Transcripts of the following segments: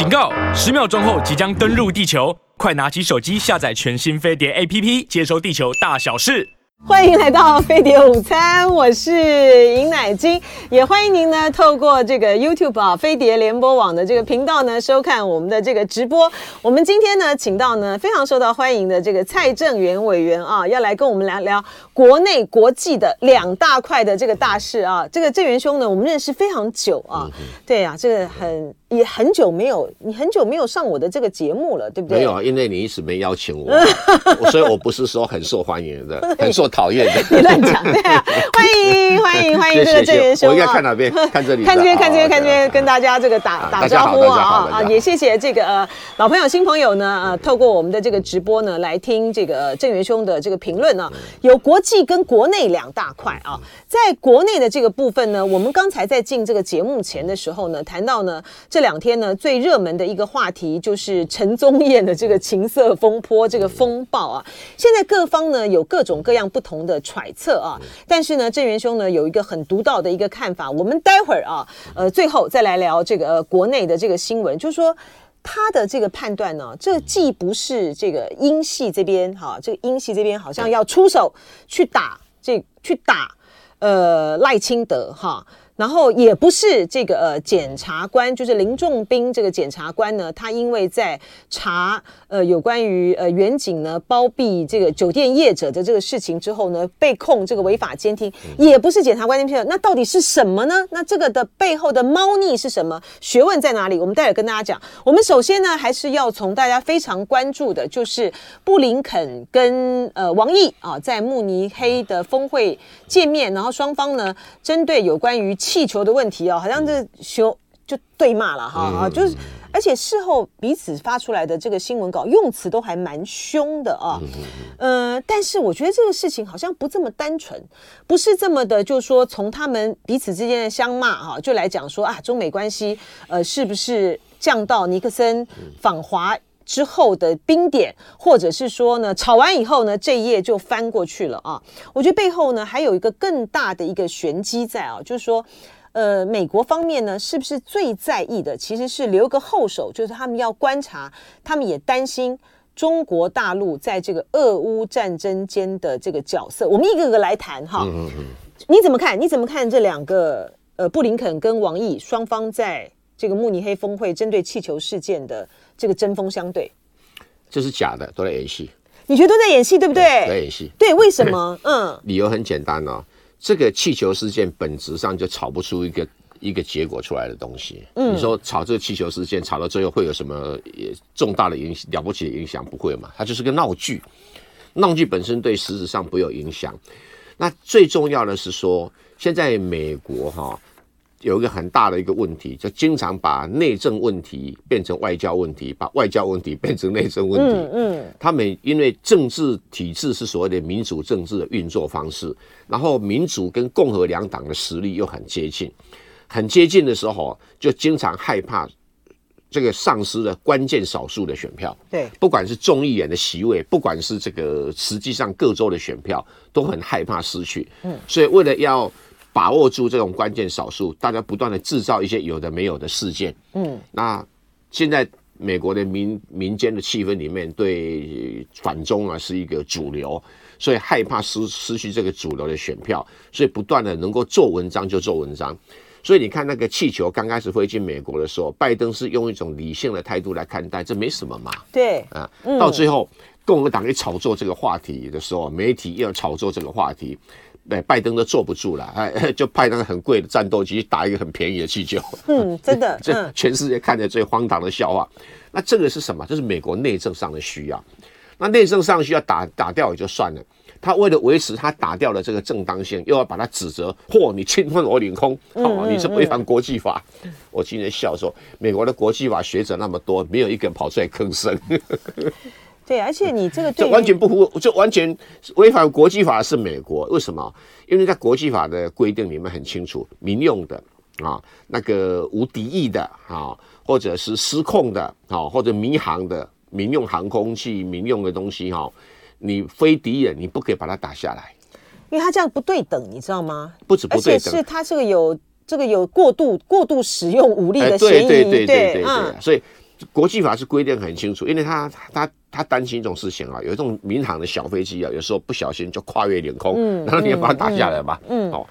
警告！十秒钟后即将登陆地球，快拿起手机下载全新飞碟 APP，接收地球大小事。欢迎来到飞碟午餐，我是尹乃菁，也欢迎您呢透过这个 YouTube 啊飞碟联播网的这个频道呢收看我们的这个直播。我们今天呢请到呢非常受到欢迎的这个蔡正元委员啊，要来跟我们聊聊国内国际的两大块的这个大事啊。这个郑元兄呢，我们认识非常久啊，对啊，这个很。也很久没有，你很久没有上我的这个节目了，对不对？没有啊，因为你一直没邀请我，所以我不是说很受欢迎的，很受讨厌的。你乱讲，对啊，欢迎欢迎欢迎这个郑元兄，我应该看哪边？看这里，看这边，看这边，看这边，跟大家这个打打招呼啊啊！也谢谢这个呃老朋友、新朋友呢呃，透过我们的这个直播呢来听这个郑元兄的这个评论呢，有国际跟国内两大块啊。在国内的这个部分呢，我们刚才在进这个节目前的时候呢，谈到呢这。两天呢，最热门的一个话题就是陈宗彦的这个情色风波，这个风暴啊。现在各方呢有各种各样不同的揣测啊，但是呢，郑元兄呢有一个很独到的一个看法。我们待会儿啊，呃，最后再来聊这个、国内的这个新闻，就是说他的这个判断呢，这既不是这个英系这边哈、啊，这个英系这边好像要出手去打这去打呃赖清德哈。然后也不是这个呃检察官，就是林仲斌这个检察官呢，他因为在查呃有关于呃远景呢包庇这个酒店业者的这个事情之后呢，被控这个违法监听，也不是检察官那边，那到底是什么呢？那这个的背后的猫腻是什么？学问在哪里？我们待会跟大家讲。我们首先呢，还是要从大家非常关注的，就是布林肯跟呃王毅啊在慕尼黑的峰会见面，然后双方呢针对有关于。气球的问题哦，好像这修就对骂了哈啊，就是而且事后彼此发出来的这个新闻稿用词都还蛮凶的啊，呃，但是我觉得这个事情好像不这么单纯，不是这么的，就是说从他们彼此之间的相骂哈，就来讲说啊，中美关系呃是不是降到尼克森访华之后的冰点，或者是说呢，吵完以后呢，这一页就翻过去了啊。我觉得背后呢，还有一个更大的一个玄机在啊，就是说，呃，美国方面呢，是不是最在意的其实是留个后手，就是他们要观察，他们也担心中国大陆在这个俄乌战争间的这个角色。我们一个个来谈哈。你怎么看？你怎么看这两个呃，布林肯跟王毅双方在这个慕尼黑峰会针对气球事件的？这个针锋相对，这是假的，都在演戏。你觉得都在演戏，对不对？在演戏。对，为什么？嗯，理由很简单哦。这个气球事件本质上就炒不出一个一个结果出来的东西。嗯，你说吵这个气球事件，炒到最后会有什么重大的影响、了不起的影响？不会嘛？它就是个闹剧。闹剧本身对实质上不有影响。那最重要的是说，现在美国哈、哦。有一个很大的一个问题，就经常把内政问题变成外交问题，把外交问题变成内政问题。嗯嗯，他们因为政治体制是所谓的民主政治的运作方式，然后民主跟共和两党的实力又很接近，很接近的时候，就经常害怕这个丧失了关键少数的选票。对，不管是众议院的席位，不管是这个实际上各州的选票，都很害怕失去。嗯，所以为了要把握住这种关键少数，大家不断的制造一些有的没有的事件。嗯，那现在美国的民民间的气氛里面，对反中啊是一个主流，所以害怕失失去这个主流的选票，所以不断的能够做文章就做文章。所以你看那个气球刚开始飞进美国的时候，拜登是用一种理性的态度来看待，这没什么嘛。对，啊，到最后共和党一炒作这个话题的时候，媒体又要炒作这个话题。对，拜登都坐不住了，哎，就派那个很贵的战斗机去打一个很便宜的气球。嗯，真的，这全世界看着最荒唐的笑话。那这个是什么？这是美国内政上的需要。那内政上需要打打掉也就算了，他为了维持他打掉的这个正当性，又要把他指责，嚯，你侵犯我领空，哦，你是违反国际法。我今天笑说，美国的国际法学者那么多，没有一个人跑出来吭声。对，而且你这个对完全不符，就完全违反国际法的是美国。为什么？因为在国际法的规定里面很清楚，民用的啊，那个无敌意的啊，或者是失控的啊，或者民航的民用航空器、民用的东西哈、啊，你非敌人，你不可以把它打下来，因为它这样不对等，你知道吗？不止不对等，是它这个有这个有过度过度使用武力的嫌疑。对对对对对对，所以。国际法是规定很清楚，因为他他他担心一种事情啊，有一种民航的小飞机啊，有时候不小心就跨越领空，嗯、然后你要把它打下来嘛，嗯，哦，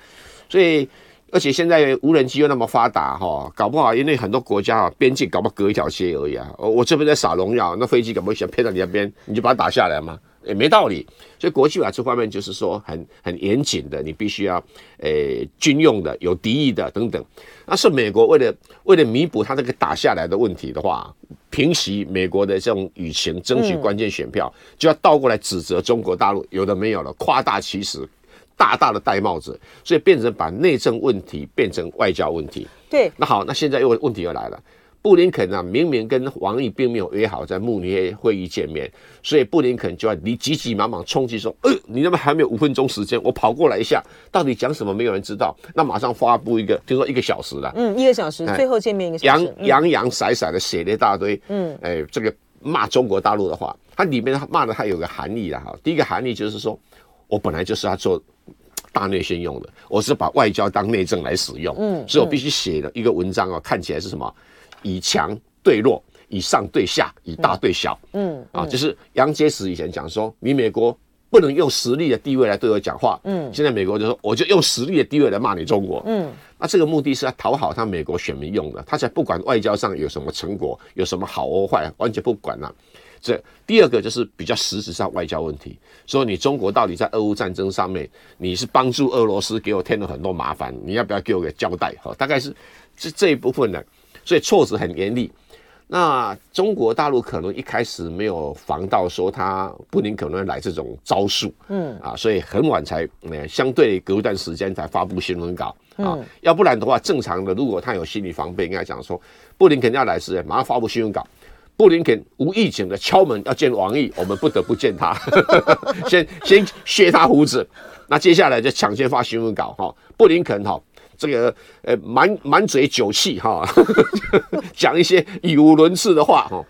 所以而且现在无人机又那么发达哈，搞不好因为很多国家啊边境搞不好隔一条街而已啊，我这边在撒农药，那飞机搞不好想偏到你那边，你就把它打下来嘛。也没道理，所以国际法这方面就是说很很严谨的，你必须要诶、欸、军用的、有敌意的等等。那是美国为了为了弥补他这个打下来的问题的话，平息美国的这种舆情，争取关键选票，嗯、就要倒过来指责中国大陆有的没有了，夸大其词，大大的戴帽子，所以变成把内政问题变成外交问题。对，那好，那现在又问题又来了。布林肯啊，明明跟王毅并没有约好在慕尼黑会议见面，所以布林肯就要你急急忙忙冲击说：“呃，你那边还没有五分钟时间，我跑过来一下，到底讲什么？没有人知道。”那马上发布一个，听说一个小时了，嗯，一个小时，最后见面一个小时，洋洋洋洒洒的写了一大堆，嗯，哎，这个骂中国大陆的话，它里面骂的它有个含义的哈。第一个含义就是说，我本来就是要做大内宣用的，我是把外交当内政来使用，嗯，所以我必须写了一个文章啊，看起来是什么？以强对弱，以上对下，以大对小。嗯，嗯啊，就是杨洁篪以前讲说，你美国不能用实力的地位来对我讲话。嗯，现在美国就说，我就用实力的地位来骂你中国。嗯，那这个目的是要讨好他美国选民用的，他才不管外交上有什么成果，有什么好或坏，完全不管了，啊。这第二个就是比较实质上外交问题，说你中国到底在俄乌战争上面，你是帮助俄罗斯给我添了很多麻烦，你要不要给我个交代？哈，大概是这这一部分呢。所以措辞很严厉，那中国大陆可能一开始没有防到说他布林肯可能来这种招数，嗯。啊，所以很晚才呃相对隔一段时间才发布新闻稿。啊，要不然的话正常的如果他有心理防备，应该讲说布林肯要来时马上发布新闻稿，布林肯无预警的敲门要见王毅，我们不得不见他，先先削他胡子，那接下来就抢先发新闻稿哈，布林肯哈。这个呃满满嘴酒气哈，讲一些语无伦次的话哈，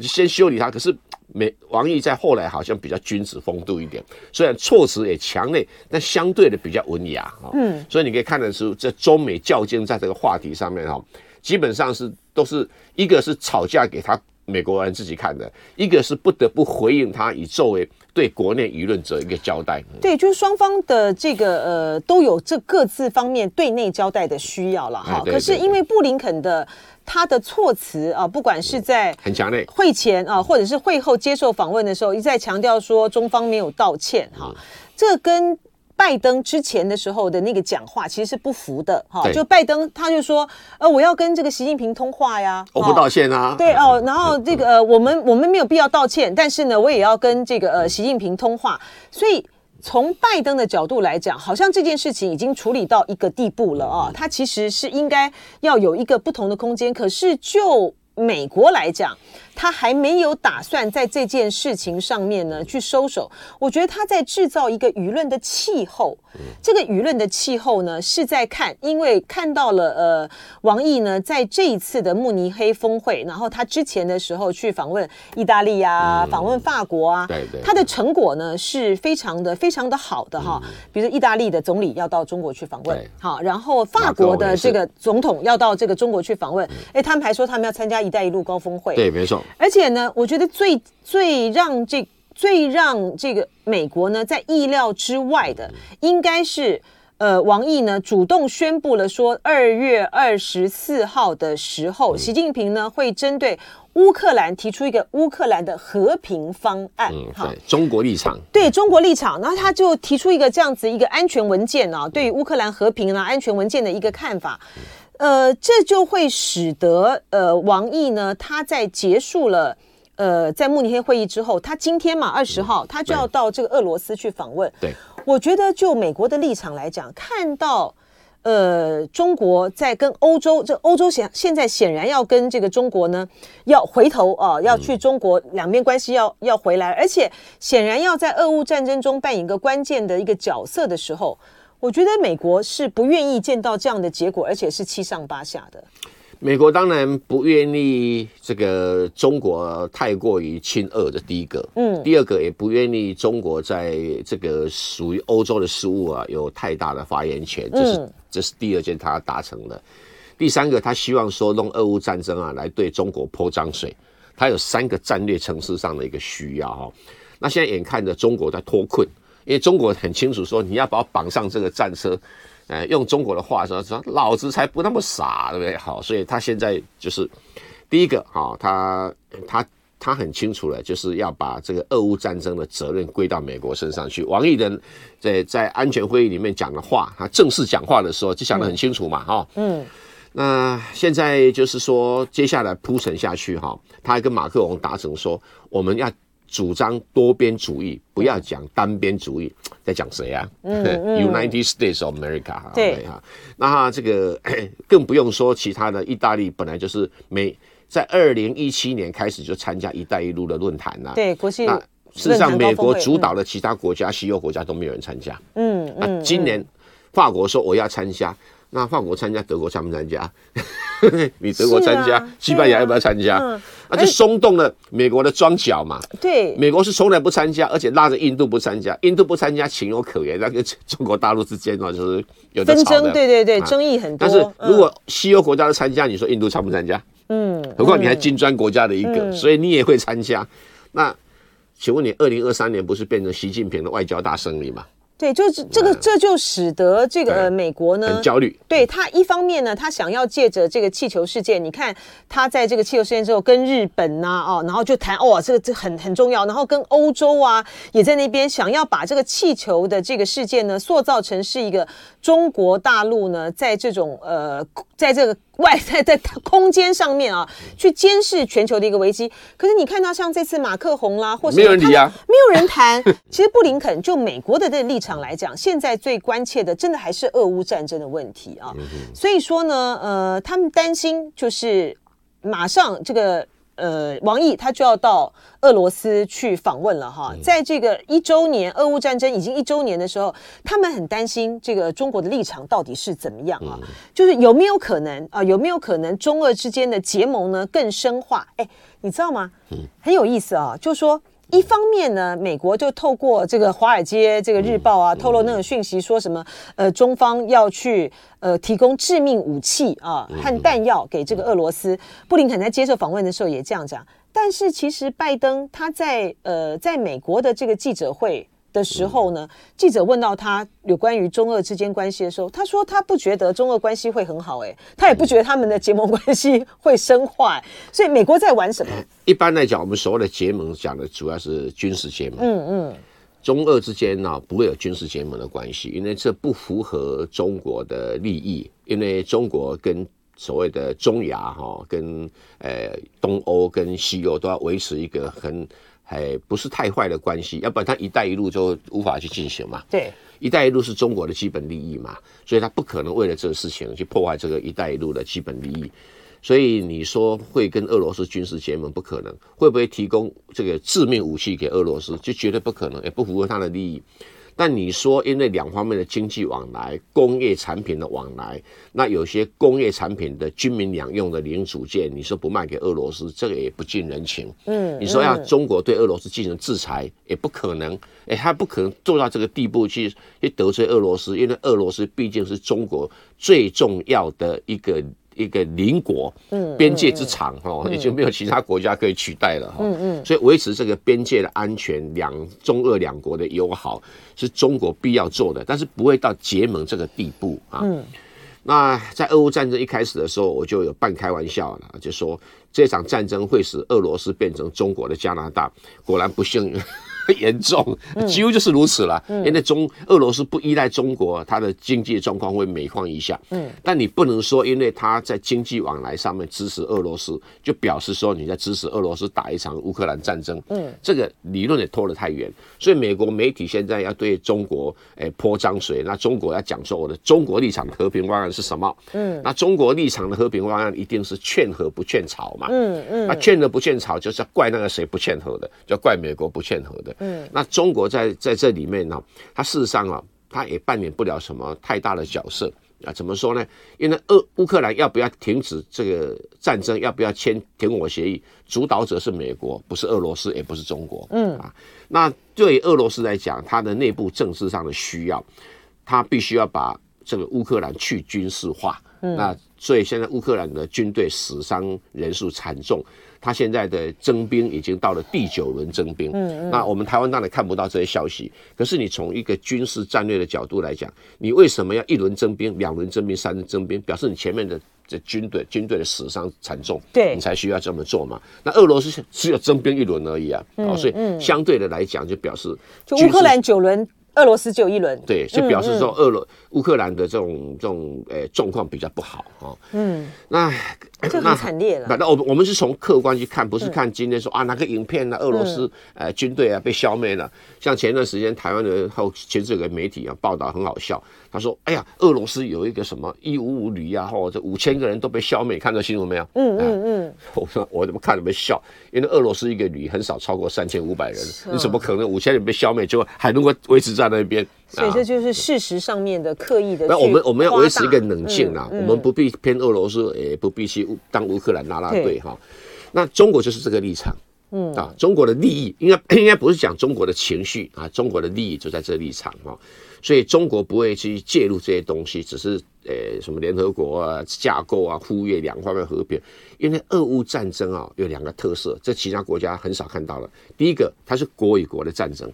先修理他。可是美王毅在后来好像比较君子风度一点，虽然措辞也强烈，但相对的比较文雅哈。嗯，所以你可以看得出，这中美较劲在这个话题上面哈，基本上是都是一个是吵架给他美国人自己看的，一个是不得不回应他，以作为。对国内舆论者一个交代，对，就是双方的这个呃都有这各自方面对内交代的需要了哈。可是因为布林肯的他的措辞啊，不管是在很强烈会前啊，或者是会后接受访问的时候，一再强调说中方没有道歉哈，这跟。拜登之前的时候的那个讲话其实是不符的哈，就拜登他就说，呃，我要跟这个习近平通话呀，我不道歉啊，对哦，然后这个呃，我们我们没有必要道歉，但是呢，我也要跟这个呃习近平通话，所以从拜登的角度来讲，好像这件事情已经处理到一个地步了啊，他其实是应该要有一个不同的空间，可是就美国来讲。他还没有打算在这件事情上面呢去收手，我觉得他在制造一个舆论的气候。这个舆论的气候呢是在看，因为看到了呃王毅呢在这一次的慕尼黑峰会，然后他之前的时候去访问意大利啊，访问法国啊，对对，他的成果呢是非常的非常的好的哈。比如意大利的总理要到中国去访问，好，然后法国的这个总统要到这个中国去访问，哎，他们还说他们要参加“一带一路”高峰会，对，没错。而且呢，我觉得最最让这最让这个美国呢在意料之外的，应该是呃，王毅呢主动宣布了说，二月二十四号的时候，习近平呢会针对乌克兰提出一个乌克兰的和平方案。嗯，对，中国立场，对中国立场，然后他就提出一个这样子一个安全文件啊，对于乌克兰和平啊安全文件的一个看法。呃，这就会使得呃，王毅呢，他在结束了呃，在慕尼黑会议之后，他今天嘛，二十号，他就要到这个俄罗斯去访问。对，我觉得就美国的立场来讲，看到呃，中国在跟欧洲，这欧洲显现在显然要跟这个中国呢，要回头啊，要去中国两边关系要要回来，而且显然要在俄乌战争中扮演一个关键的一个角色的时候。我觉得美国是不愿意见到这样的结果，而且是七上八下的。美国当然不愿意这个中国太过于亲俄的第一个，嗯，第二个也不愿意中国在这个属于欧洲的事务啊有太大的发言权，这是这是第二件他达成的。第三个，他希望说弄俄乌战争啊来对中国泼脏水。他有三个战略层次上的一个需要哈。那现在眼看着中国在脱困，因为中国很清楚说，你要把我绑上这个战车，呃，用中国的话说说，老子才不那么傻，对不对？好，所以他现在就是第一个哈，他他。他很清楚了，就是要把这个俄乌战争的责任归到美国身上去。王毅的在在安全会议里面讲的话，他正式讲话的时候就讲得很清楚嘛，哈。嗯。那现在就是说，接下来铺陈下去哈，他还跟马克龙达成说，我们要主张多边主义，不要讲单边主义。在讲谁啊？嗯，嗯，United States of America。对啊。那这个 更不用说其他的，意大利本来就是美。在二零一七年开始就参加“一带一路”的论坛了。对，国际。那事实上，美国主导的其他国家、西欧国家都没有人参加。嗯，那今年法国说我要参加，那法国参加，德国参不参加？你德国参加，西班牙要不要参加？那就松动了美国的桩脚嘛。对，美国是从来不参加，而且拉着印度不参加，印度不参加情有可原。那跟中国大陆之间呢，就是有纷争。对对对，争议很多。但是如果西欧国家都参加，你说印度参不参加？嗯，何况你还金砖国家的一个，嗯、所以你也会参加。那请问你，二零二三年不是变成习近平的外交大胜利吗？对，就是这个，这就使得这个呃，美国呢很焦虑。对他一方面呢，他想要借着这个气球事件，你看他在这个气球事件之后，跟日本呐、啊，哦，然后就谈哦，这个这很很重要，然后跟欧洲啊，也在那边想要把这个气球的这个事件呢，塑造成是一个中国大陆呢，在这种呃，在这个。外在在空间上面啊，去监视全球的一个危机。可是你看到像这次马克宏啦，或是没有人提啊，没有人谈。其实布林肯就美国的这立场来讲，现在最关切的，真的还是俄乌战争的问题啊。所以说呢，呃，他们担心就是马上这个。呃，王毅他就要到俄罗斯去访问了哈，在这个一周年，俄乌战争已经一周年的时候，他们很担心这个中国的立场到底是怎么样啊？就是有没有可能啊？有没有可能中俄之间的结盟呢更深化？哎，你知道吗？很有意思啊，就是说。一方面呢，美国就透过这个《华尔街》这个日报啊，透露那种讯息，说什么呃，中方要去呃提供致命武器啊和弹药给这个俄罗斯。布林肯在接受访问的时候也这样讲。但是其实拜登他在呃在美国的这个记者会。的时候呢，记者问到他有关于中俄之间关系的时候，他说他不觉得中俄关系会很好，哎，他也不觉得他们的结盟关系会深化，所以美国在玩什么？一般来讲，我们所谓的结盟讲的主要是军事结盟。嗯嗯，中俄之间呢不会有军事结盟的关系，因为这不符合中国的利益，因为中国跟所谓的中亚哈，跟呃东欧跟西欧都要维持一个很。还不是太坏的关系，要不然他“一带一路”就无法去进行嘛。对，“一带一路”是中国的基本利益嘛，所以他不可能为了这个事情去破坏这个“一带一路”的基本利益。所以你说会跟俄罗斯军事结盟不可能，会不会提供这个致命武器给俄罗斯，就绝对不可能，也不符合他的利益。但你说，因为两方面的经济往来、工业产品的往来，那有些工业产品的军民两用的零组件，你说不卖给俄罗斯，这个也不近人情。嗯，你说要中国对俄罗斯进行制裁，也不可能。哎，他不可能做到这个地步去去得罪俄罗斯，因为俄罗斯毕竟是中国最重要的一个。一个邻国，嗯，边界之长哈，已经没有其他国家可以取代了哈，嗯嗯，所以维持这个边界的安全，两中俄两国的友好是中国必要做的，但是不会到结盟这个地步啊。嗯，那在俄乌战争一开始的时候，我就有半开玩笑了，就说这场战争会使俄罗斯变成中国的加拿大，果然不幸。严重，几乎就是如此了。因为中俄罗斯不依赖中国，它的经济状况会每况愈下。嗯，但你不能说，因为他在经济往来上面支持俄罗斯，就表示说你在支持俄罗斯打一场乌克兰战争。嗯，这个理论也拖得太远。所以美国媒体现在要对中国诶泼脏水，那中国要讲说我的中国立场和平方案是什么？嗯，那中国立场的和平方案一定是劝和不劝吵嘛。嗯嗯，那劝和不劝吵就是要怪那个谁不劝和的，就怪美国不劝和的。嗯，那中国在在这里面呢，它事实上啊，它也扮演不了什么太大的角色啊。怎么说呢？因为俄乌克兰要不要停止这个战争，要不要签停火协议，主导者是美国，不是俄罗斯，也不是中国。嗯啊，那对俄罗斯来讲，它的内部政治上的需要，它必须要把这个乌克兰去军事化。嗯，那所以现在乌克兰的军队死伤人数惨重。他现在的征兵已经到了第九轮征兵，嗯嗯，那我们台湾当然看不到这些消息，可是你从一个军事战略的角度来讲，你为什么要一轮征兵、两轮征兵、三轮征兵？表示你前面的这军队军队的死伤惨重，对，你才需要这么做嘛。那俄罗斯只有征兵一轮而已啊，所以相对的来讲，就表示就乌克兰九轮。俄罗斯就一轮，对，就表示说俄罗乌克兰的这种这种诶状况比较不好哈。嗯，那这很惨烈了。那我我们是从客观去看，不是看今天说啊哪个影片呢？俄罗斯呃军队啊被消灭了。像前段时间台湾的后其实有个媒体啊报道很好笑，他说哎呀俄罗斯有一个什么一五五旅啊，或者五千个人都被消灭，看到新闻没有？嗯嗯嗯。我说我怎么看怎么笑，因为俄罗斯一个旅很少超过三千五百人，你怎么可能五千人被消灭就还能够维持在？在那边，所以这就是事实上面的刻意的。那我们我们要维持一个冷静啦，我们不必偏俄罗斯，也不必去当乌克兰拉拉队哈。那中国就是这个立场，嗯啊，中国的利益应该应该不是讲中国的情绪啊，中国的利益就在这立场哈。所以中国不会去介入这些东西，只是呃什么联合国啊架构啊，呼吁两方面和平。因为俄乌战争啊有两个特色，这其他国家很少看到了。第一个，它是国与国的战争。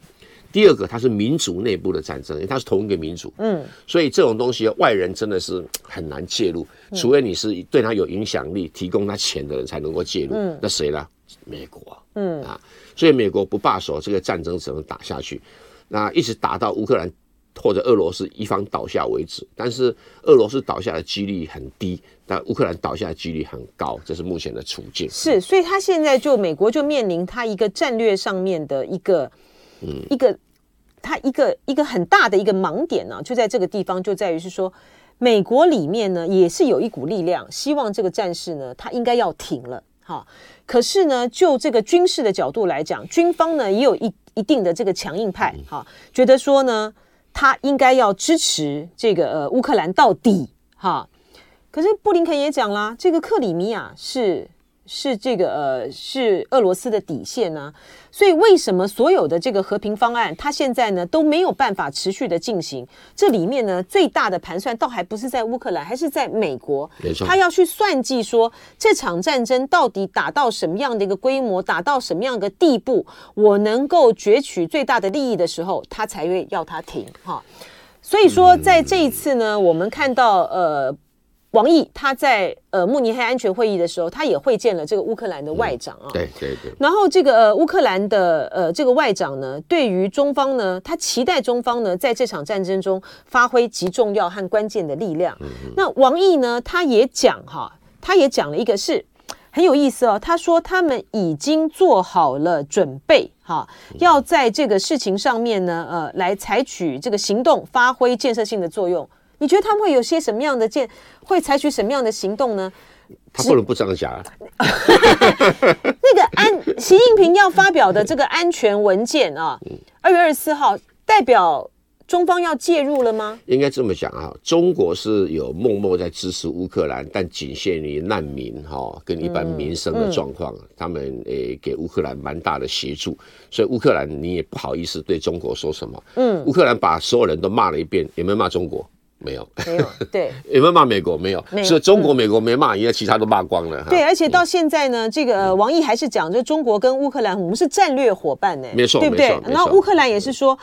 第二个，它是民族内部的战争，因为它是同一个民族，嗯，所以这种东西外人真的是很难介入，除非你是对他有影响力、提供他钱的人才能够介入。嗯，那谁呢？美国，嗯啊，所以美国不罢手，这个战争只能打下去，那一直打到乌克兰或者俄罗斯一方倒下为止。但是俄罗斯倒下的几率很低，但乌克兰倒下的几率很高，这是目前的处境。是，所以他现在就美国就面临他一个战略上面的一个。嗯，一个，他一个一个很大的一个盲点呢、啊，就在这个地方，就在于是说，美国里面呢也是有一股力量，希望这个战事呢，它应该要停了，哈。可是呢，就这个军事的角度来讲，军方呢也有一一定的这个强硬派，哈，觉得说呢，他应该要支持这个呃乌克兰到底，哈。可是布林肯也讲啦，这个克里米亚是。是这个呃，是俄罗斯的底线呢、啊，所以为什么所有的这个和平方案，它现在呢都没有办法持续的进行？这里面呢最大的盘算，倒还不是在乌克兰，还是在美国。没错，他要去算计说这场战争到底打到什么样的一个规模，打到什么样的地步，我能够攫取最大的利益的时候，他才会要他停哈。所以说，在这一次呢，我们看到呃。王毅他在呃慕尼黑安全会议的时候，他也会见了这个乌克兰的外长啊。对对对。然后这个呃乌克兰的呃这个外长呢，对于中方呢，他期待中方呢在这场战争中发挥极重要和关键的力量。那王毅呢，他也讲哈，他也讲了一个是很有意思哦。他说他们已经做好了准备哈，要在这个事情上面呢，呃，来采取这个行动，发挥建设性的作用。你觉得他们会有些什么样的建，会采取什么样的行动呢？他不能不这样讲啊。那个安，习近平要发表的这个安全文件啊，二月二十四号，代表中方要介入了吗？应该这么讲啊，中国是有默默在支持乌克兰，但仅限于难民哈，跟一般民生的状况，嗯、他们诶给乌克兰蛮大的协助，所以乌克兰你也不好意思对中国说什么。嗯，乌克兰把所有人都骂了一遍，有没有骂中国？没有，没有，对，有没有骂美国？没有，所以中国、美国没骂，因为其他都骂光了。对，而且到现在呢，这个王毅还是讲，就中国跟乌克兰，我们是战略伙伴呢，没错，对不对？然后乌克兰也是说，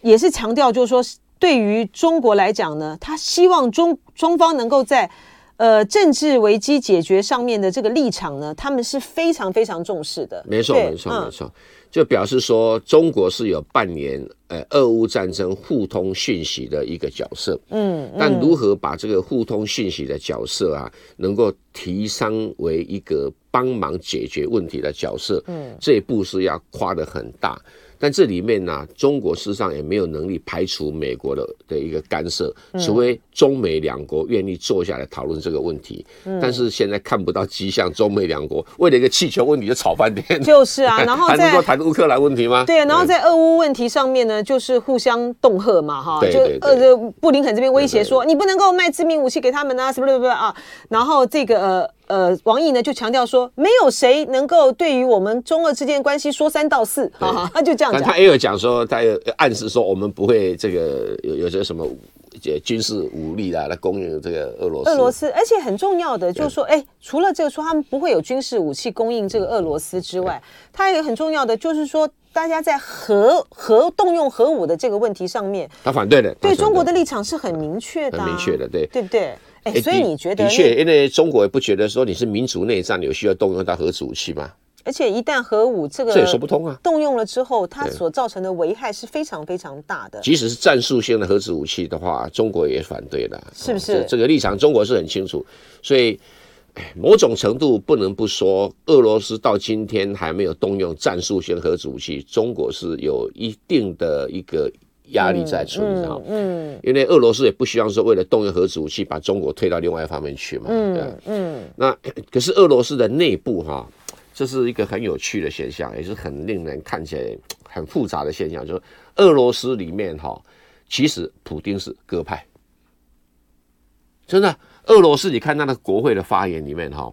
也是强调，就是说，对于中国来讲呢，他希望中中方能够在呃政治危机解决上面的这个立场呢，他们是非常非常重视的。没错，没错，没错。就表示说，中国是有扮演呃俄乌战争互通讯息的一个角色，嗯，但如何把这个互通讯息的角色啊，能够提升为一个帮忙解决问题的角色，嗯，这一步是要跨得很大。但这里面呢、啊，中国事实上也没有能力排除美国的的一个干涉，除非中美两国愿意坐下来讨论这个问题。嗯、但是现在看不到迹象，中美两国为了一个气球问题就吵翻天。就是啊，然后还能够谈乌克兰问题吗？对啊，然后在俄乌问题上面呢，就是互相恫吓嘛，哈，就呃，布林肯这边威胁说，你不能够卖致命武器给他们啊，什么什么啊，然后这个呃。呃，王毅呢就强调说，没有谁能够对于我们中俄之间的关系说三道四，哈哈，他就这样讲。他也有讲说，他有暗示说，我们不会这个有有些什么军事武力啦来供应这个俄罗斯。俄罗斯，而且很重要的就是说，哎，除了这个说他们不会有军事武器供应这个俄罗斯之外，它还有很重要的就是说，大家在核核动用核武的这个问题上面，他反对的，对中国的立场是很明确的，很明确的，对，对不对？哎，所以你觉得？的确，因为中国也不觉得说你是民族内战，有需要动用到核子武器吗？而且一旦核武这个这也说不通啊，动用了之后，它所造成的危害是非常非常大的。即使是战术性的核子武器的话，中国也反对的，是不是？这，这个立场中国是很清楚，所以某种程度不能不说，俄罗斯到今天还没有动用战术性核子武器，中国是有一定的一个压力在存在。嗯，嗯，因为俄罗斯也不希望说为了动用核子武器把中国推到另外一方面去嘛。嗯对嗯。那可是俄罗斯的内部哈。这是一个很有趣的现象，也是很令人看起来很复杂的现象。就是俄罗斯里面哈，其实普丁是鸽派，真的。俄罗斯你看他的国会的发言里面哈，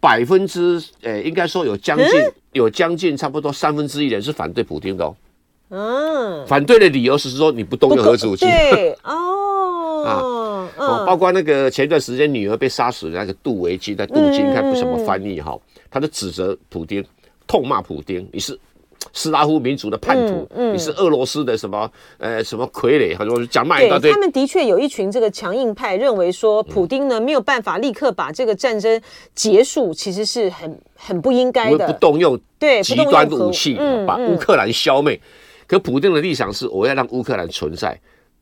百分之诶，应该说有将近有将近差不多三分之一人是反对普丁的哦。嗯，反对的理由是说你不动用核子武器。对 哦啊哦，包括那个前段时间女儿被杀死的那个杜维基，在杜金看不什么翻译哈。他就指责普丁，痛骂普丁，你是斯拉夫民族的叛徒，你是俄罗斯的什么呃什么傀儡，他说讲骂一大堆。他们的确有一群这个强硬派认为说，普丁呢没有办法立刻把这个战争结束，其实是很很不应该的。不动用对极端武器把乌克兰消灭，可普京的立场是我要让乌克兰存在。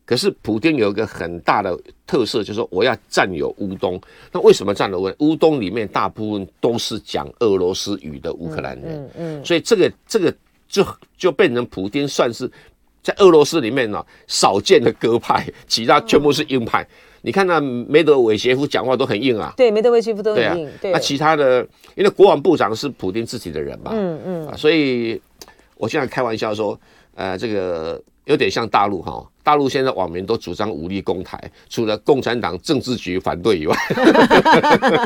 可是普京有一个很大的特色，就是说我要占有乌东。那为什么占有乌乌东里面大部分都是讲俄罗斯语的乌克兰人？嗯嗯，所以这个这个就就变成普京算是在俄罗斯里面呢少见的鸽派，其他全部是硬派。你看那梅德韦杰夫讲话都很硬啊，对，梅德韦杰夫都很硬。对，那其他的，因为国防部长是普京自己的人嘛，嗯嗯，所以我现在开玩笑说，呃，这个。有点像大陆哈，大陆现在网民都主张武力攻台，除了共产党政治局反对以外。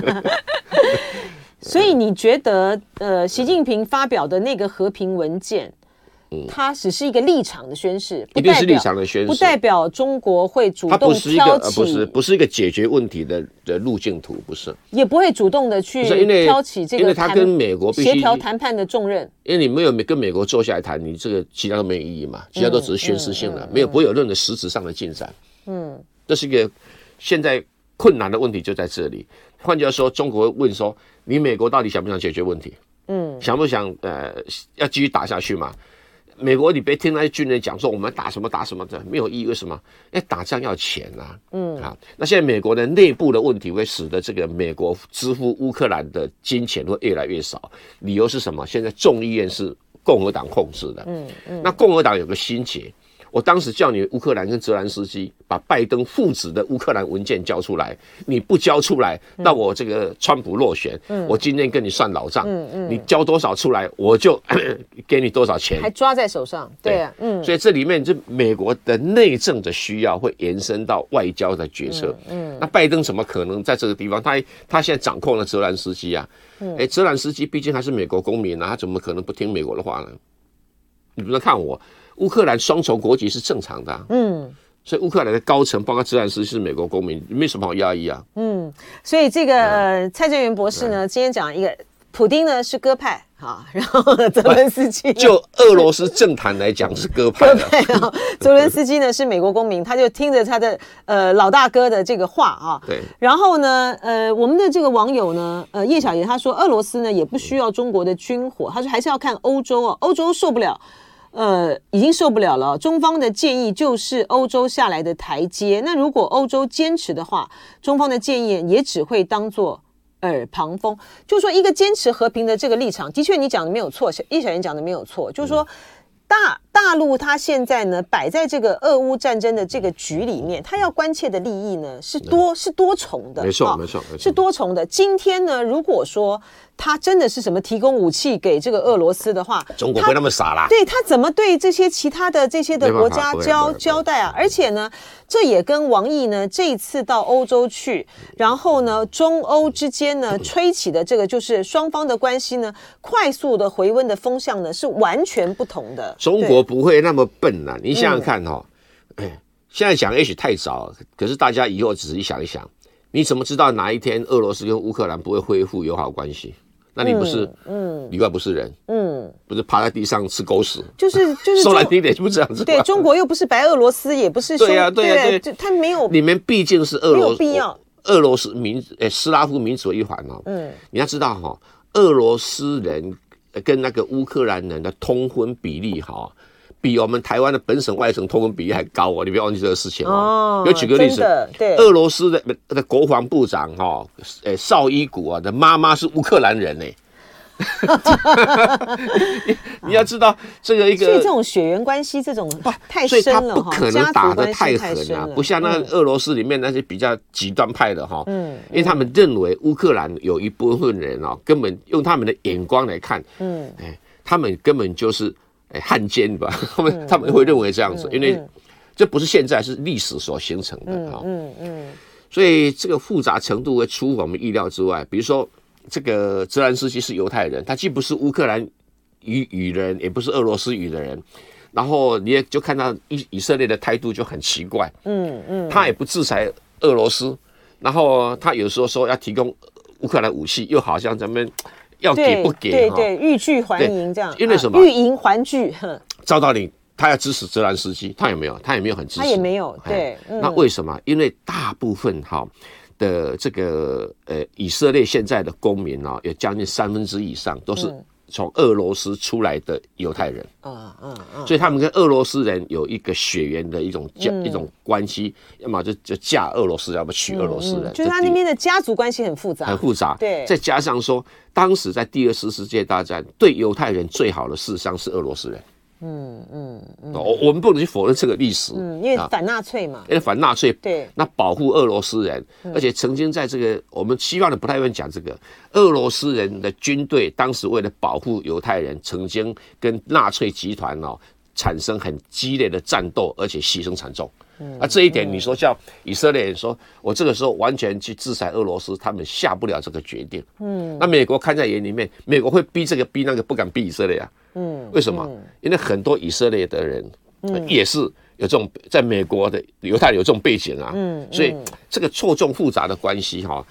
所以你觉得，呃，习近平发表的那个和平文件？它只是一个立场的宣示，一定是立场的宣示，不代表中国会主动挑起，不是一个，不是不是一个解决问题的的路径图，不是，也不会主动的去挑起这个，因为他跟美国协调谈判的重任，因为你没有跟美国坐下来谈，你这个其他都没有意义嘛，其他都只是宣示性的，没有不会有任何实质上的进展。嗯，这是一个现在困难的问题就在这里。换句话说，中国问说，你美国到底想不想解决问题？嗯，想不想呃要继续打下去嘛？美国，你别听那些军人讲说我们打什么打什么的，没有意义。为什么？因为，打仗要钱啊。嗯，啊，那现在美国的内部的问题会使得这个美国支付乌克兰的金钱会越来越少。理由是什么？现在众议院是共和党控制的。嗯嗯，那共和党有个心结。我当时叫你乌克兰跟泽兰斯基把拜登父子的乌克兰文件交出来，你不交出来，那我这个川普落选，嗯、我今天跟你算老账，嗯嗯、你交多少出来，我就 给你多少钱，还抓在手上，对。啊，对嗯，所以这里面就美国的内政的需要会延伸到外交的决策，嗯，嗯。那拜登怎么可能在这个地方？他他现在掌控了泽兰斯基啊，嗯，哎，泽兰斯基毕竟还是美国公民啊，他怎么可能不听美国的话呢？你不能看我。乌克兰双重国籍是正常的，嗯，所以乌克兰的高层，包括泽连斯基是美国公民，没什么好压抑啊，嗯，所以这个、呃、蔡正元博士呢，今天讲一个，普丁呢是鸽派，哈，然后泽伦斯基就俄罗斯政坛来讲是鸽派，鸽派啊，泽伦斯基呢是美国公民，他就听着他的呃老大哥的这个话啊，对，然后呢，呃，我们的这个网友呢，呃，叶小爷他说，俄罗斯呢也不需要中国的军火，他说还是要看欧洲啊，欧洲受不了。呃，已经受不了了。中方的建议就是欧洲下来的台阶。那如果欧洲坚持的话，中方的建议也只会当做耳旁风。就是说，一个坚持和平的这个立场，的确你讲的没有错，叶小燕讲的没有错。就是说，大大陆它现在呢摆在这个俄乌战争的这个局里面，它要关切的利益呢是多是多重的。没错，没错，没错，是多重的。今天呢，如果说。他真的是什么提供武器给这个俄罗斯的话，中国会那么傻啦？对，他怎么对这些其他的这些的国家交交代啊？而且呢，这也跟王毅呢这一次到欧洲去，然后呢中欧之间呢吹起的这个就是双方的关系呢快速的回温的风向呢是完全不同的。中国不会那么笨呐、啊，你想想看哈、哦，哎、嗯。现在讲也许太早，可是大家以后仔细想一想，你怎么知道哪一天俄罗斯跟乌克兰不会恢复友好关系？那你不是，嗯，里外不是人，嗯，不是趴在地上吃狗屎，就是就是说难听点，就不这样子。对，中国又不是白俄罗斯，也不是对呀对呀对，他没有，你们毕竟是俄罗斯，必要俄罗斯民诶斯拉夫民族一环哦，嗯，你要知道哈，俄罗斯人跟那个乌克兰人的通婚比例哈。比我们台湾的本省外省通婚比例还高哦，你不要忘记这个事情哦。有举个例子，对，俄罗斯的的国防部长哈，诶，绍伊古啊的妈妈是乌克兰人呢。你你要知道这个一个，所以这种血缘关系这种太深了，不可能打得太狠啊，不像那俄罗斯里面那些比较极端派的哈，嗯，因为他们认为乌克兰有一部分人哦，根本用他们的眼光来看，嗯，哎，他们根本就是。哎，汉奸吧？他们他们会认为这样子，因为这不是现在，是历史所形成的啊。嗯嗯，所以这个复杂程度会出乎我们意料之外。比如说，这个泽连斯基是犹太人，他既不是乌克兰语语人，也不是俄罗斯语的人。然后你也就看到以以色列的态度就很奇怪。嗯嗯，他也不制裁俄罗斯，然后他有时候说要提供乌克兰武器，又好像咱们。要给不给？对对，欲拒还迎这样。因为什么？欲迎还拒。赵道理，他要支持泽兰斯基，他有没有？他也没有很支持。他也没有。对。那为什么？因为大部分哈的这个呃以色列现在的公民啊，有将近三分之一以上都是。从俄罗斯出来的犹太人，嗯嗯嗯，所以他们跟俄罗斯人有一个血缘的一种家一种关系，要么就就嫁俄罗斯，要么娶俄罗斯人，就是他那边的家族关系很复杂，很复杂。对，再加上说，当时在第二次世界大战，对犹太人最好的事实上是俄罗斯人。嗯嗯嗯，我我们不能去否认这个历史，嗯，因为反纳粹嘛，因为反纳粹，对，那保护俄罗斯人，而且曾经在这个我们西方人不太愿意讲这个，俄罗斯人的军队当时为了保护犹太人，曾经跟纳粹集团哦产生很激烈的战斗，而且牺牲惨重。嗯，啊，这一点你说叫以色列人说，我这个时候完全去制裁俄罗斯，他们下不了这个决定。嗯，那美国看在眼里面，美国会逼这个逼那个，不敢逼以色列啊。嗯，为什么？嗯、因为很多以色列的人，嗯，也是有这种在美国的犹太有这种背景啊，嗯，所以这个错综复杂的关系哈，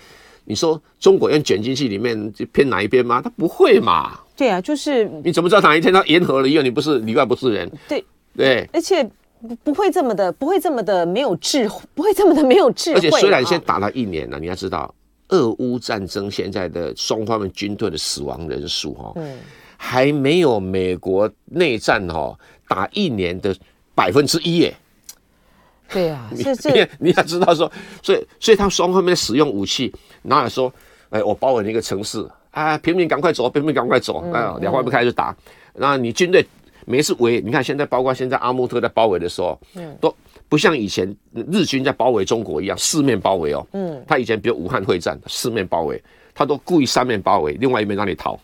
你说中国要卷进去里面就偏哪一边吗？他不会嘛？对啊，就是你怎么知道哪一天他言和了以后你不是里外不是人？对对，而且不不会这么的，不会这么的没有智慧，不会这么的没有智慧。而且虽然先打了一年了，你要知道，俄乌战争现在的双方的军队的死亡人数哈，嗯。还没有美国内战哈打一年的百分之一耶，对 呀，你你要知道说，所以所以他双方面使用武器，哪有说，哎，我包围了一个城市啊，平民赶快走，平民赶快走，啊，两方面开始打，那你军队每次围，你看现在包括现在阿穆特在包围的时候，嗯，都不像以前日军在包围中国一样四面包围哦，嗯，他以前比如武汉会战四面包围，他都故意三面包围，另外一面让你逃。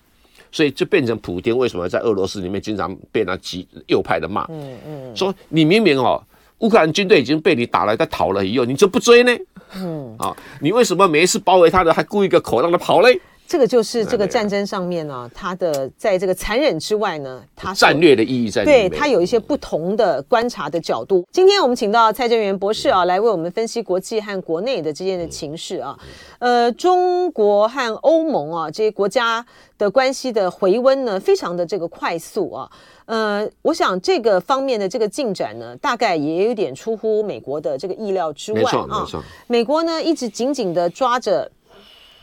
所以就变成普京为什么在俄罗斯里面经常被那极右派的骂？嗯嗯，说你明明哦，乌克兰军队已经被你打了，他逃了以后，你就不追呢？嗯啊，你为什么每一次包围他的还故意一个口让他跑嘞？这个就是这个战争上面呢、啊，它的在这个残忍之外呢，它战略的意义在。对，它有一些不同的观察的角度。今天我们请到蔡正元博士啊，来为我们分析国际和国内的之间的情势啊。呃，中国和欧盟啊这些国家的关系的回温呢，非常的这个快速啊。呃，我想这个方面的这个进展呢，大概也有点出乎美国的这个意料之外啊。美国呢一直紧紧的抓着。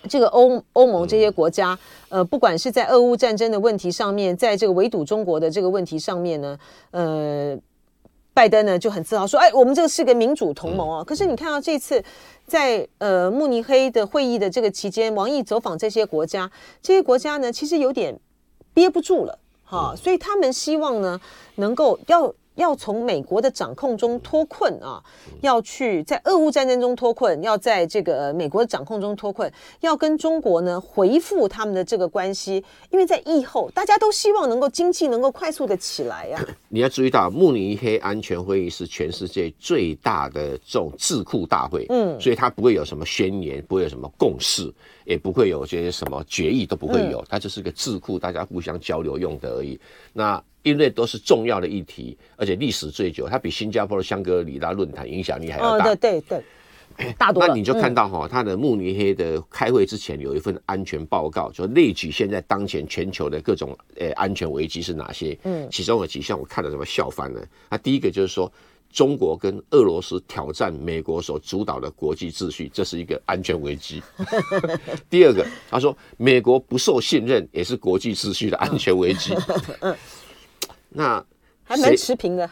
这个欧欧盟这些国家，呃，不管是在俄乌战争的问题上面，在这个围堵中国的这个问题上面呢，呃，拜登呢就很自豪说：“哎，我们这个是个民主同盟啊。”可是你看到这次在呃慕尼黑的会议的这个期间，王毅走访这些国家，这些国家呢其实有点憋不住了，哈，所以他们希望呢能够要。要从美国的掌控中脱困啊，要去在俄乌战争中脱困，要在这个美国的掌控中脱困，要跟中国呢回复他们的这个关系，因为在疫后大家都希望能够经济能够快速的起来呀、啊。你要注意到，慕尼黑安全会议是全世界最大的这种智库大会，嗯，所以它不会有什么宣言，不会有什么共识，也不会有这些什么决议都不会有，它就是个智库，大家互相交流用的而已。那因为都是重要的议题，而且历史最久，它比新加坡的香格里拉论坛影响力还要大。哦、对对对。大多那你就看到哈，他的慕尼黑的开会之前有一份安全报告，就列举现在当前全球的各种呃安全危机是哪些。嗯，其中有几项我看了什么笑翻了。那第一个就是说，中国跟俄罗斯挑战美国所主导的国际秩序，这是一个安全危机。第二个，他说美国不受信任也是国际秩序的安全危机。那。还蛮持平的，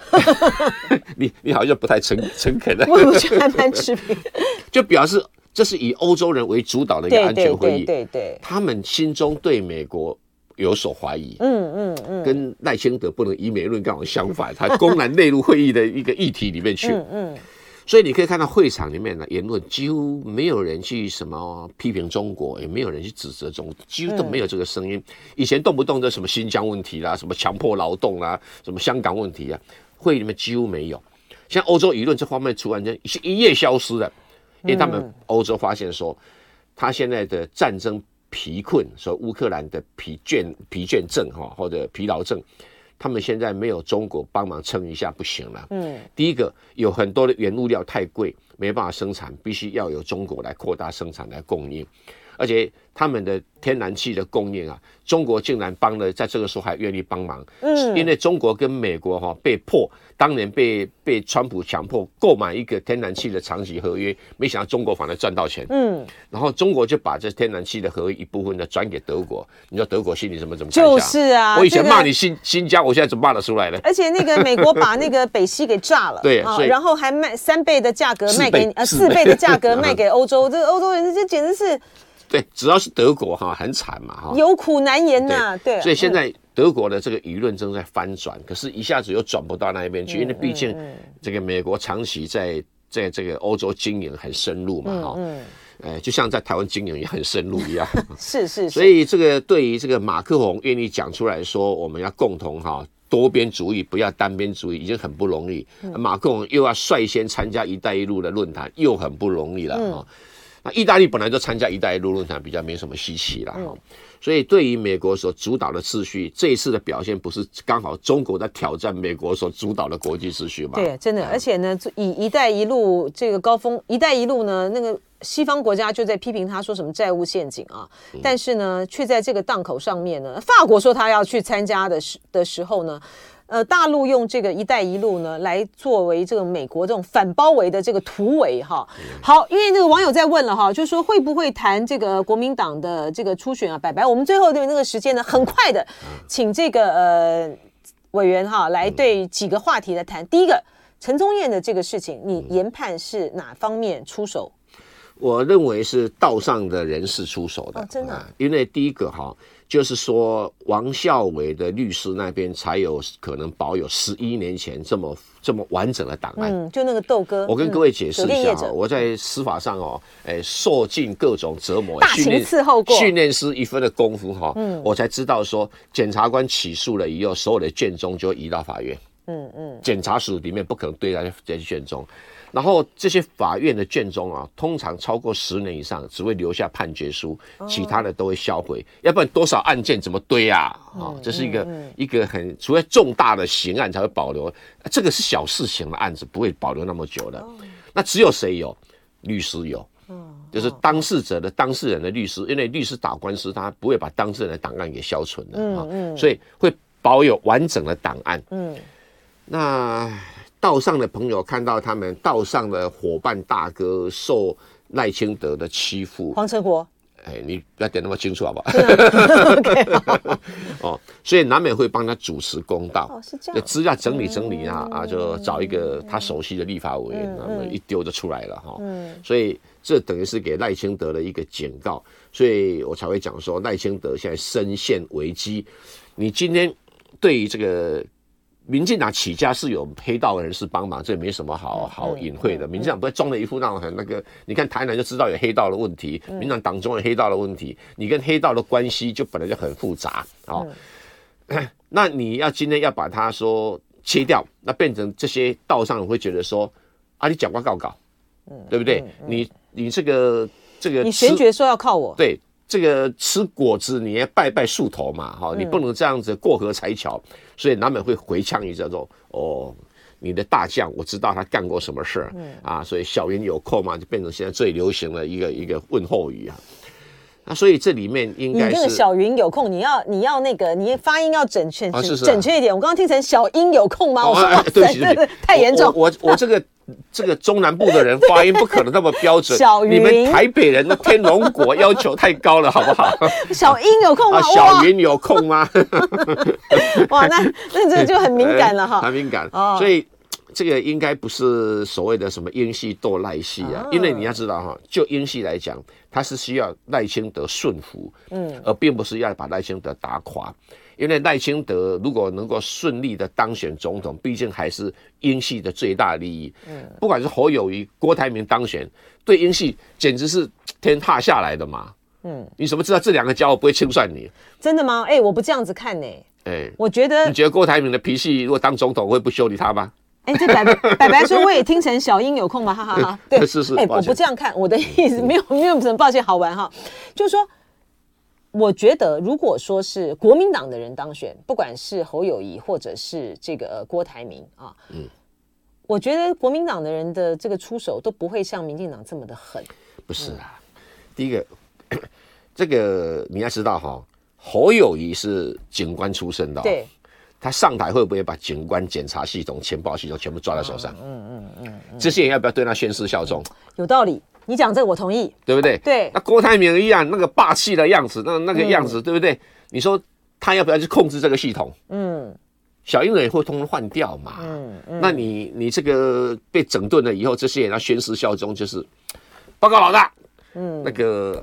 你你好像不太诚诚恳的，我觉得还蛮持平，就表示这是以欧洲人为主导的一个安全会议，对对对，他们心中对美国有所怀疑，嗯嗯嗯，跟赖清德不能以美论刚好相反，他公然内入会议的一个议题里面去，嗯嗯。所以你可以看到会场里面的言论，几乎没有人去什么批评中国，也没有人去指责中国，几乎都没有这个声音。以前动不动的什么新疆问题啦，什么强迫劳动啦，什么香港问题啊，会里面几乎没有。像欧洲舆论这方面突然间一夜消失了，因为他们欧洲发现说，他现在的战争疲困，说乌克兰的疲倦疲倦症哈，或者疲劳症。他们现在没有中国帮忙撑一下不行了。嗯，第一个有很多的原物料太贵，没办法生产，必须要有中国来扩大生产来供应，而且他们的天然气的供应啊，中国竟然帮了，在这个时候还愿意帮忙。嗯，因为中国跟美国哈被迫。当年被被川普强迫购买一个天然气的长期合约，没想到中国反而赚到钱。嗯，然后中国就把这天然气的合约一部分呢转给德国。你知道德国心里怎么怎么想？就是啊，我以前骂你新新疆，我现在怎么骂得出来呢？而且那个美国把那个北溪给炸了，对，然后还卖三倍的价格卖给呃四倍的价格卖给欧洲，这个欧洲人这简直是对，只要是德国哈很惨嘛哈，有苦难言呐，对，所以现在。德国的这个舆论正在翻转，可是一下子又转不到那一边去，因为毕竟这个美国长期在在这个欧洲经营很深入嘛，哈，哎，就像在台湾经营也很深入一样。是是。所以这个对于这个马克宏愿意讲出来说，我们要共同哈多边主义，不要单边主义，已经很不容易。马克宏又要率先参加“一带一路”的论坛，又很不容易了哈。那意大利本来就参加“一带一路”论坛，比较没什么稀奇啦哈。所以，对于美国所主导的秩序，这一次的表现不是刚好中国在挑战美国所主导的国际秩序吗？对，真的。而且呢，以“一带一路”这个高峰，“一带一路”呢，那个西方国家就在批评他说什么债务陷阱啊，但是呢，却在这个档口上面呢，法国说他要去参加的时的时候呢。呃，大陆用这个“一带一路”呢，来作为这个美国这种反包围的这个突围哈。好，因为那个网友在问了哈，就是说会不会谈这个国民党的这个初选啊？拜拜，我们最后的那个时间呢，很快的，请这个呃委员哈来对几个话题来谈。第一个，陈宗彦的这个事情，你研判是哪方面出手？我认为是道上的人士出手的，哦、真的、啊，因为第一个哈。就是说，王孝伟的律师那边才有可能保有十一年前这么这么完整的档案。嗯，就那个豆哥，我跟各位解释一下哈，我在司法上哦，哎，受尽各种折磨，大刑伺候过，训练师一分的功夫哈，嗯，我才知道说，检察官起诉了以后，所有的卷宗就移到法院。嗯嗯，检察署里面不可能对他这些卷宗。然后这些法院的卷宗啊，通常超过十年以上，只会留下判决书，其他的都会销毁。要不然多少案件怎么堆啊？啊，这是一个一个很，除非重大的刑案才会保留，这个是小事情的案子不会保留那么久的。那只有谁有？律师有，就是当事者的当事人的律师，因为律师打官司，他不会把当事人的档案给消存的啊，所以会保有完整的档案。嗯，那。道上的朋友看到他们道上的伙伴大哥受赖清德的欺负，黄成国，哎，你不要点那么清楚好不好？对哦，所以难免会帮他主持公道。哦，是这样。资料整理整理啊、嗯、啊，就找一个他熟悉的立法委员，那么、嗯、一丢就出来了哈。嗯。所以这等于是给赖清德的一个警告，所以我才会讲说赖清德现在深陷危机。你今天对于这个。民进党起家是有黑道人士帮忙，这没什么好好隐晦的。民进党不会装了一副那种很那个，你看台南就知道有黑道的问题，民进党党中有黑道的问题，你跟黑道的关系就本来就很复杂啊。哦、那你要今天要把它说切掉，那变成这些道上人会觉得说啊，你讲话告告，对不对？你你这个这个，你选举说要靠我，对。这个吃果子你要拜拜树头嘛，哈，你不能这样子过河拆桥，所以难免会回呛一下说哦。你的大将，我知道他干过什么事儿，嗯啊，所以小云有空嘛，就变成现在最流行的一个一个问候语啊。那所以这里面应该是你那个小云有空，你要你要那个你发音要准确，准确一点。我刚刚听成小英有空吗？哦、我说、啊、对不起，对，太严重。我我，我这个这个中南部的人发音不可能那么标准。小云，你们台北人的天龙国要求太高了，好不好？小英有空吗？啊、小云有空吗？哇，那那这就很敏感了哈，很敏感。哦，所以。这个应该不是所谓的什么英系斗赖系啊，因为你要知道哈，就英系来讲，它是需要赖清德顺服，嗯，而并不是要把赖清德打垮。因为赖清德如果能够顺利的当选总统，毕竟还是英系的最大利益。嗯，不管是侯友谊、郭台铭当选，对英系简直是天塌下来的嘛。嗯，你怎么知道这两个家伙不会清算你？真的吗？哎，我不这样子看呢。哎，我觉得你觉得郭台铭的脾气如果当总统会不修理他吗？哎，这白白 白说，我也听成小英有空吗？哈哈哈。对，是是。哎，我不这样看，我的意思没有没有什么抱歉，好玩哈。就是说，我觉得如果说是国民党的人当选，不管是侯友谊或者是这个郭台铭啊，嗯，我觉得国民党的人的这个出手都不会像民进党这么的狠。不是啊，第一个，这个你要知道哈，侯友谊是警官出身的，对。他上台会不会把警官检查系统、情报系统全部抓在手上？嗯嗯嗯，嗯，这些人要不要对他宣誓效忠？有道理，你讲这个我同意，对不对？对。那郭台铭一样，那个霸气的样子，那那个样子，嗯、对不对？你说他要不要去控制这个系统？嗯，小英人也会通通换掉嘛。嗯嗯。那你你这个被整顿了以后，这些人要宣誓效忠，就是报告老大。嗯，那个。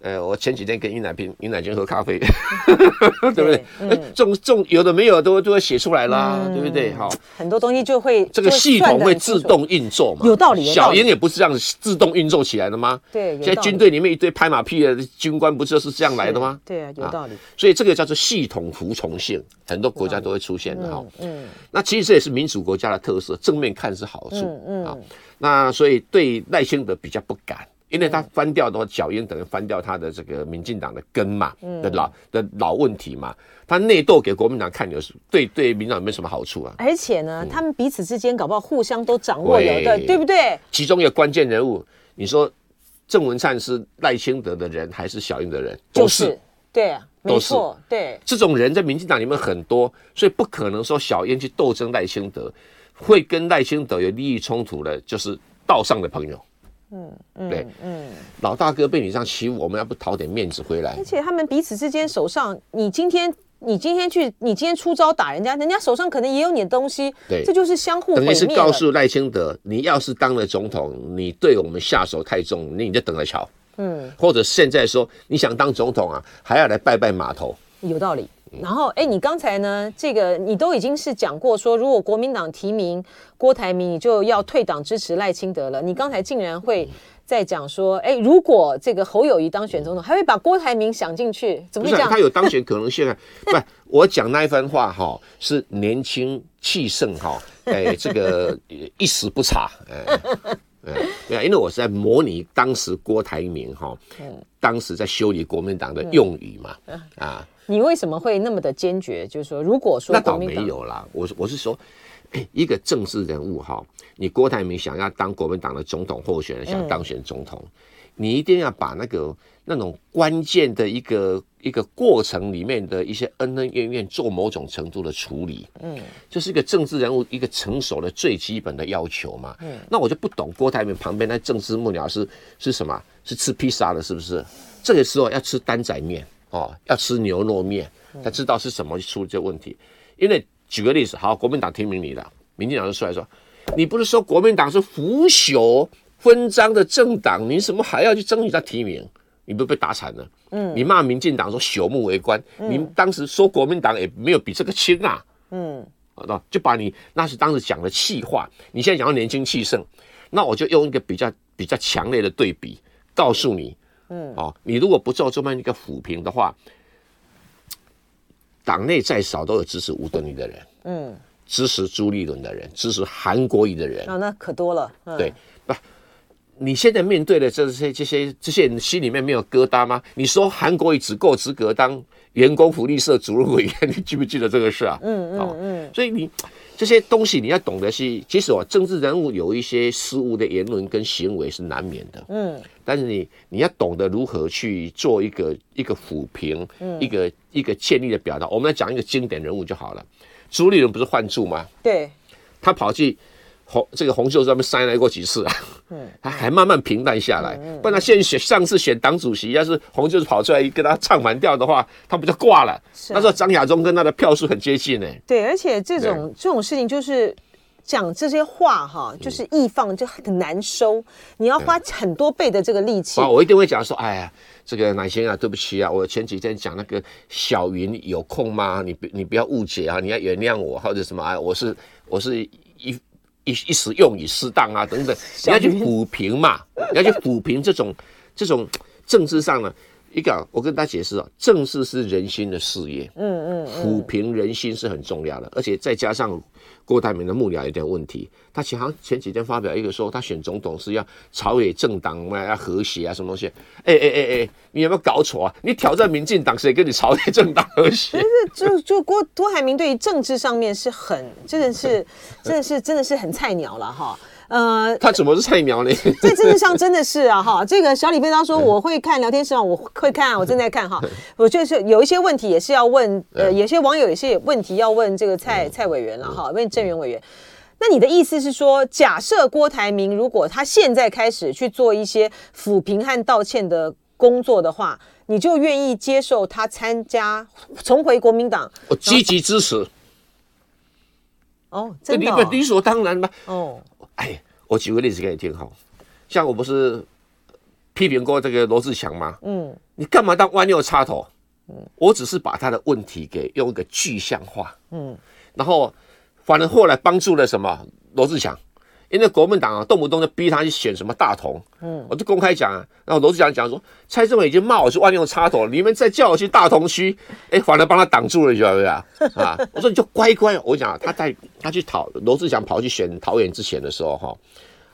呃，我前几天跟尹乃平、尹乃君喝咖啡，对，不对？嗯、这种这种有的没有都都会写出来啦，嗯、对不对？好，很多东西就会这个系统会自动运作嘛，有道理。小英也不是这样自动运作起来的吗？对，现在军队里面一堆拍马屁的军官，不就是这样来的吗？对啊，有道理、啊。所以这个叫做系统服从性，很多国家都会出现的哈。嗯，那其实这也是民主国家的特色，正面看是好处。嗯嗯。那所以对赖清德比较不敢。因为他翻掉的话，小英等于翻掉他的这个民进党的根嘛，的老的老问题嘛，他内斗给国民党看，有是对对民进党没什么好处啊。而且呢，他们彼此之间搞不好互相都掌握有的，对不对？其中一个关键人物，你说郑文灿是赖清德的人还是小英的人？都是，对啊，没错，对。这种人在民进党里面很多，所以不可能说小英去斗争赖清德，会跟赖清德有利益冲突的，就是道上的朋友。嗯，嗯对，嗯，老大哥被你这样欺负，我们要不讨点面子回来？而且他们彼此之间手上，你今天你今天去，你今天出招打人家，人家手上可能也有你的东西，对，这就是相互。等于是告诉赖清德，你要是当了总统，你对我们下手太重，你就等着瞧。嗯，或者现在说你想当总统啊，还要来拜拜码头，有道理。然后，哎，你刚才呢？这个你都已经是讲过说，如果国民党提名郭台铭，你就要退党支持赖清德了。你刚才竟然会在讲说，哎，如果这个侯友谊当选总统，还会把郭台铭想进去？怎么会这样？他有当选可能性啊！不，我讲那一番话哈，是年轻气盛哈，哎，这个一时不察，哎，对啊，因为我是在模拟当时郭台铭哈，当时在修理国民党的用语嘛，啊。你为什么会那么的坚决？就是说，如果说那倒没有啦，我我是说，一个政治人物哈，你郭台铭想要当国民党的总统候选人，想当选总统，你一定要把那个那种关键的一个一个过程里面的一些恩恩怨怨做某种程度的处理，嗯，这是一个政治人物一个成熟的最基本的要求嘛，嗯，那我就不懂郭台铭旁边那政治幕僚是是什么？是吃披萨的，是不是？这个时候要吃担仔面。哦，要吃牛肉面才知道是什么出这问题。因为举个例子，好，国民党提名你了，民进党就出来说，你不是说国民党是腐朽分赃的政党，你怎么还要去争取他提名？你不被打惨了？嗯，你骂民进党说朽木为官，你当时说国民党也没有比这个轻啊。嗯，好，就把你那是当时讲的气话，你现在讲到年轻气盛，那我就用一个比较比较强烈的对比告诉你。嗯，哦，你如果不做这么一个抚平的话，党内再少都有支持吴敦义的人，嗯，支持朱立伦的人，支持韩国瑜的人，啊，那可多了。嗯、对，不，你现在面对的这些这些这些人心里面没有疙瘩吗？你说韩国瑜只够资格当员工福利社主任委员，你记不记得这个事啊？嗯嗯嗯。所以你这些东西你要懂得是，其实我政治人物有一些失误的言论跟行为是难免的。嗯。但是你你要懂得如何去做一个一个抚平，一个一个建立的表达。我们来讲一个经典人物就好了。朱立伦不是换柱吗？对。他跑去。红这个洪秀柱上面塞来过几次啊？嗯，他还慢慢平淡下来。不然他现选上次选党主席，要是洪秀柱跑出来跟他唱反调的话，他不就挂了？那时候张亚中跟他的票数很接近呢。对，而且这种这种事情就是讲这些话哈，就是易放就很难收，你要花很多倍的这个力气。我一定会讲说，哎呀，这个乃先啊，对不起啊，我前几天讲那个小云有空吗？你你不要误解啊，你要原谅我或者什么啊，我是我是一。一一时用语适当啊，等等，你要去抚平嘛，你要去抚平这种这种政治上呢，一个我跟大家解释啊，政治是人心的事业，嗯嗯，抚平人心是很重要的，而且再加上。郭台铭的幕僚有点问题，他前好像前几天发表一个说，他选总统是要朝野政党嘛，要和谐啊，什么东西？哎哎哎哎，你有没有搞错啊？你挑战民进党，谁跟你朝野政党和谐？就就郭郭台铭对于政治上面是很，真的是，真的是，真的是很菜鸟了哈。呃，他怎么是菜苗呢？在政治上真的是啊哈，这个小李飞刀说我会看聊天室啊，我会看，我正在看哈。我就是有一些问题也是要问，呃，有些网友有些问题要问这个蔡蔡委员了哈，问郑源委员。那你的意思是说，假设郭台铭如果他现在开始去做一些抚平和道歉的工作的话，你就愿意接受他参加重回国民党？我积极支持。哦，真的、哦，理所当然吧？哦。哎，我举个例子给你听哈，像我不是批评过这个罗志祥吗？嗯，你干嘛当弯六插头？嗯，我只是把他的问题给用一个具象化，嗯，然后反而后来帮助了什么？罗志强，因为国民党啊动不动就逼他去选什么大同，嗯，我就公开讲啊，然后罗志祥讲说蔡政委已经骂我是万用插头了，你们再叫我去大同区，哎，反而帮他挡住了，你知道不知道？啊，我说你就乖乖，我讲他在。他去讨罗志祥跑去选桃园之前的时候，哈，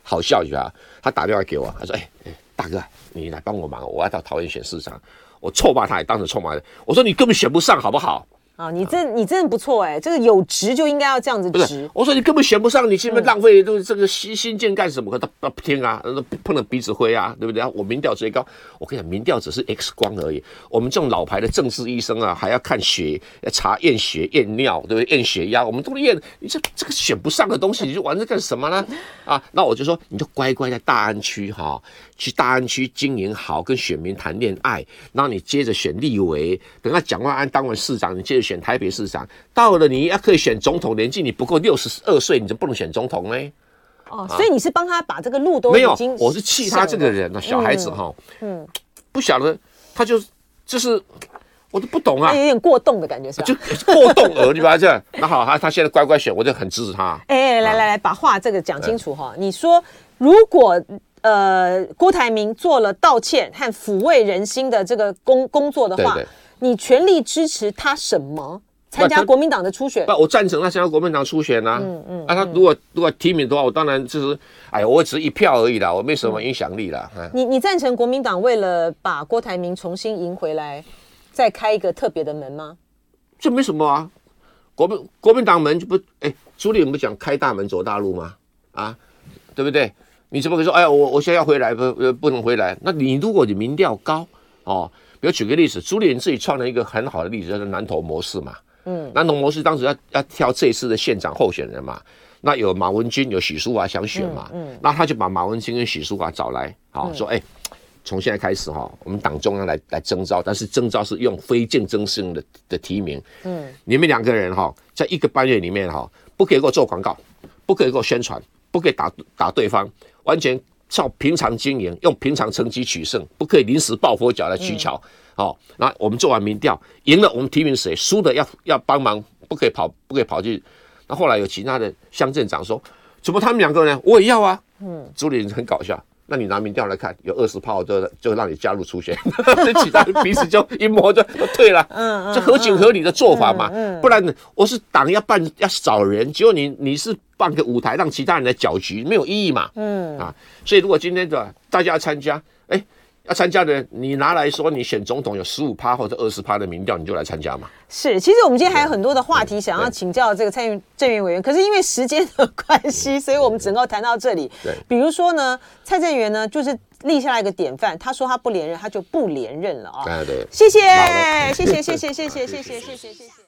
好笑一下，他打电话给我，他说：“哎、大哥，你来帮我忙，我要到桃园选市长。”我臭骂他，也当时臭骂他，我说：“你根本选不上，好不好？”啊，你这你真的不错哎，这个有职就应该要这样子职。我说你根本选不上，你现在浪费都这个新新建干什么？他他不听啊，碰了鼻子灰啊，对不对？我民调最高，我跟你讲，民调只是 X 光而已。我们这种老牌的政治医生啊，还要看血，要查验血、验尿，对不对？验血压，我们都验。你这这个选不上的东西，你就玩这干什么呢？啊，那我就说，你就乖乖在大安区哈，去大安区经营好，跟选民谈恋爱，然后你接着选立委，等他蒋万安当完市长，你接着。选台北市长，到了你要可以选总统，年纪你不够六十二岁，你就不能选总统嘞？哦，所以你是帮他把这个路都没有？我是气他这个人呢，小孩子哈，嗯，不晓得他就就是我都不懂啊，有点过动的感觉是吧？就过动儿，你把他这样，那好，他他现在乖乖选，我就很支持他。哎，来来来，把话这个讲清楚哈。你说如果呃郭台铭做了道歉和抚慰人心的这个工工作的话。你全力支持他什么？参加国民党的初选？不，我赞成他参加国民党初选啊。嗯嗯。啊，他如果如果提名的话，我当然就是，哎呀，我只一票而已啦，我没什么影响力啦。嗯、你你赞成国民党为了把郭台铭重新赢回来，再开一个特别的门吗？这没什么啊，国民国民党门就不，哎，朱立伦不讲开大门走大路吗？啊，对不对？你怎么可以说，哎呀，我我现在要回来不不能回来？那你如果你民调高哦。比如举个例子，朱立伦自己创了一个很好的例子，叫做南投模式嘛。嗯，南投模式当时要要挑这一次的县长候选人嘛，那有马文君，有许淑华想选嘛。嗯，嗯，那他就把马文君跟许淑华找来，好、嗯、说，哎，从现在开始哈，我们党中央来来征召，但是征召是用非竞争性的的提名。嗯，你们两个人哈，在一个半月里面哈，不可以给我做广告，不可以给我宣传，不可以打打对方，完全。照平常经营，用平常成绩取胜，不可以临时抱佛脚来取巧。好、嗯哦，那我们做完民调，赢了我们提名谁，输的要要帮忙，不可以跑，不可以跑去。那后来有其他的乡镇长说，怎么他们两个呢？我也要啊。嗯，朱立伦很搞笑，那你拿民调来看，有二十炮就就让你加入初选，这其他人彼此就一摸就就退了。嗯，这合情合理的做法嘛。嗯，不然我是党要办要找人，结果你你是办个舞台让其他人来搅局，没有意义嘛。嗯啊，所以如果今天的大家要参加，哎。要参加的人，你拿来说，你选总统有十五趴或者二十趴的民调，你就来参加嘛。是，其实我们今天还有很多的话题想要请教这个蔡正元委员，可是因为时间的关系，所以我们只能够谈到这里。对，比如说呢，蔡正元呢就是立下来一个典范，他说他不连任，他就不连任了啊。对对，谢谢，谢谢，谢谢，谢谢，谢谢，谢谢，谢谢。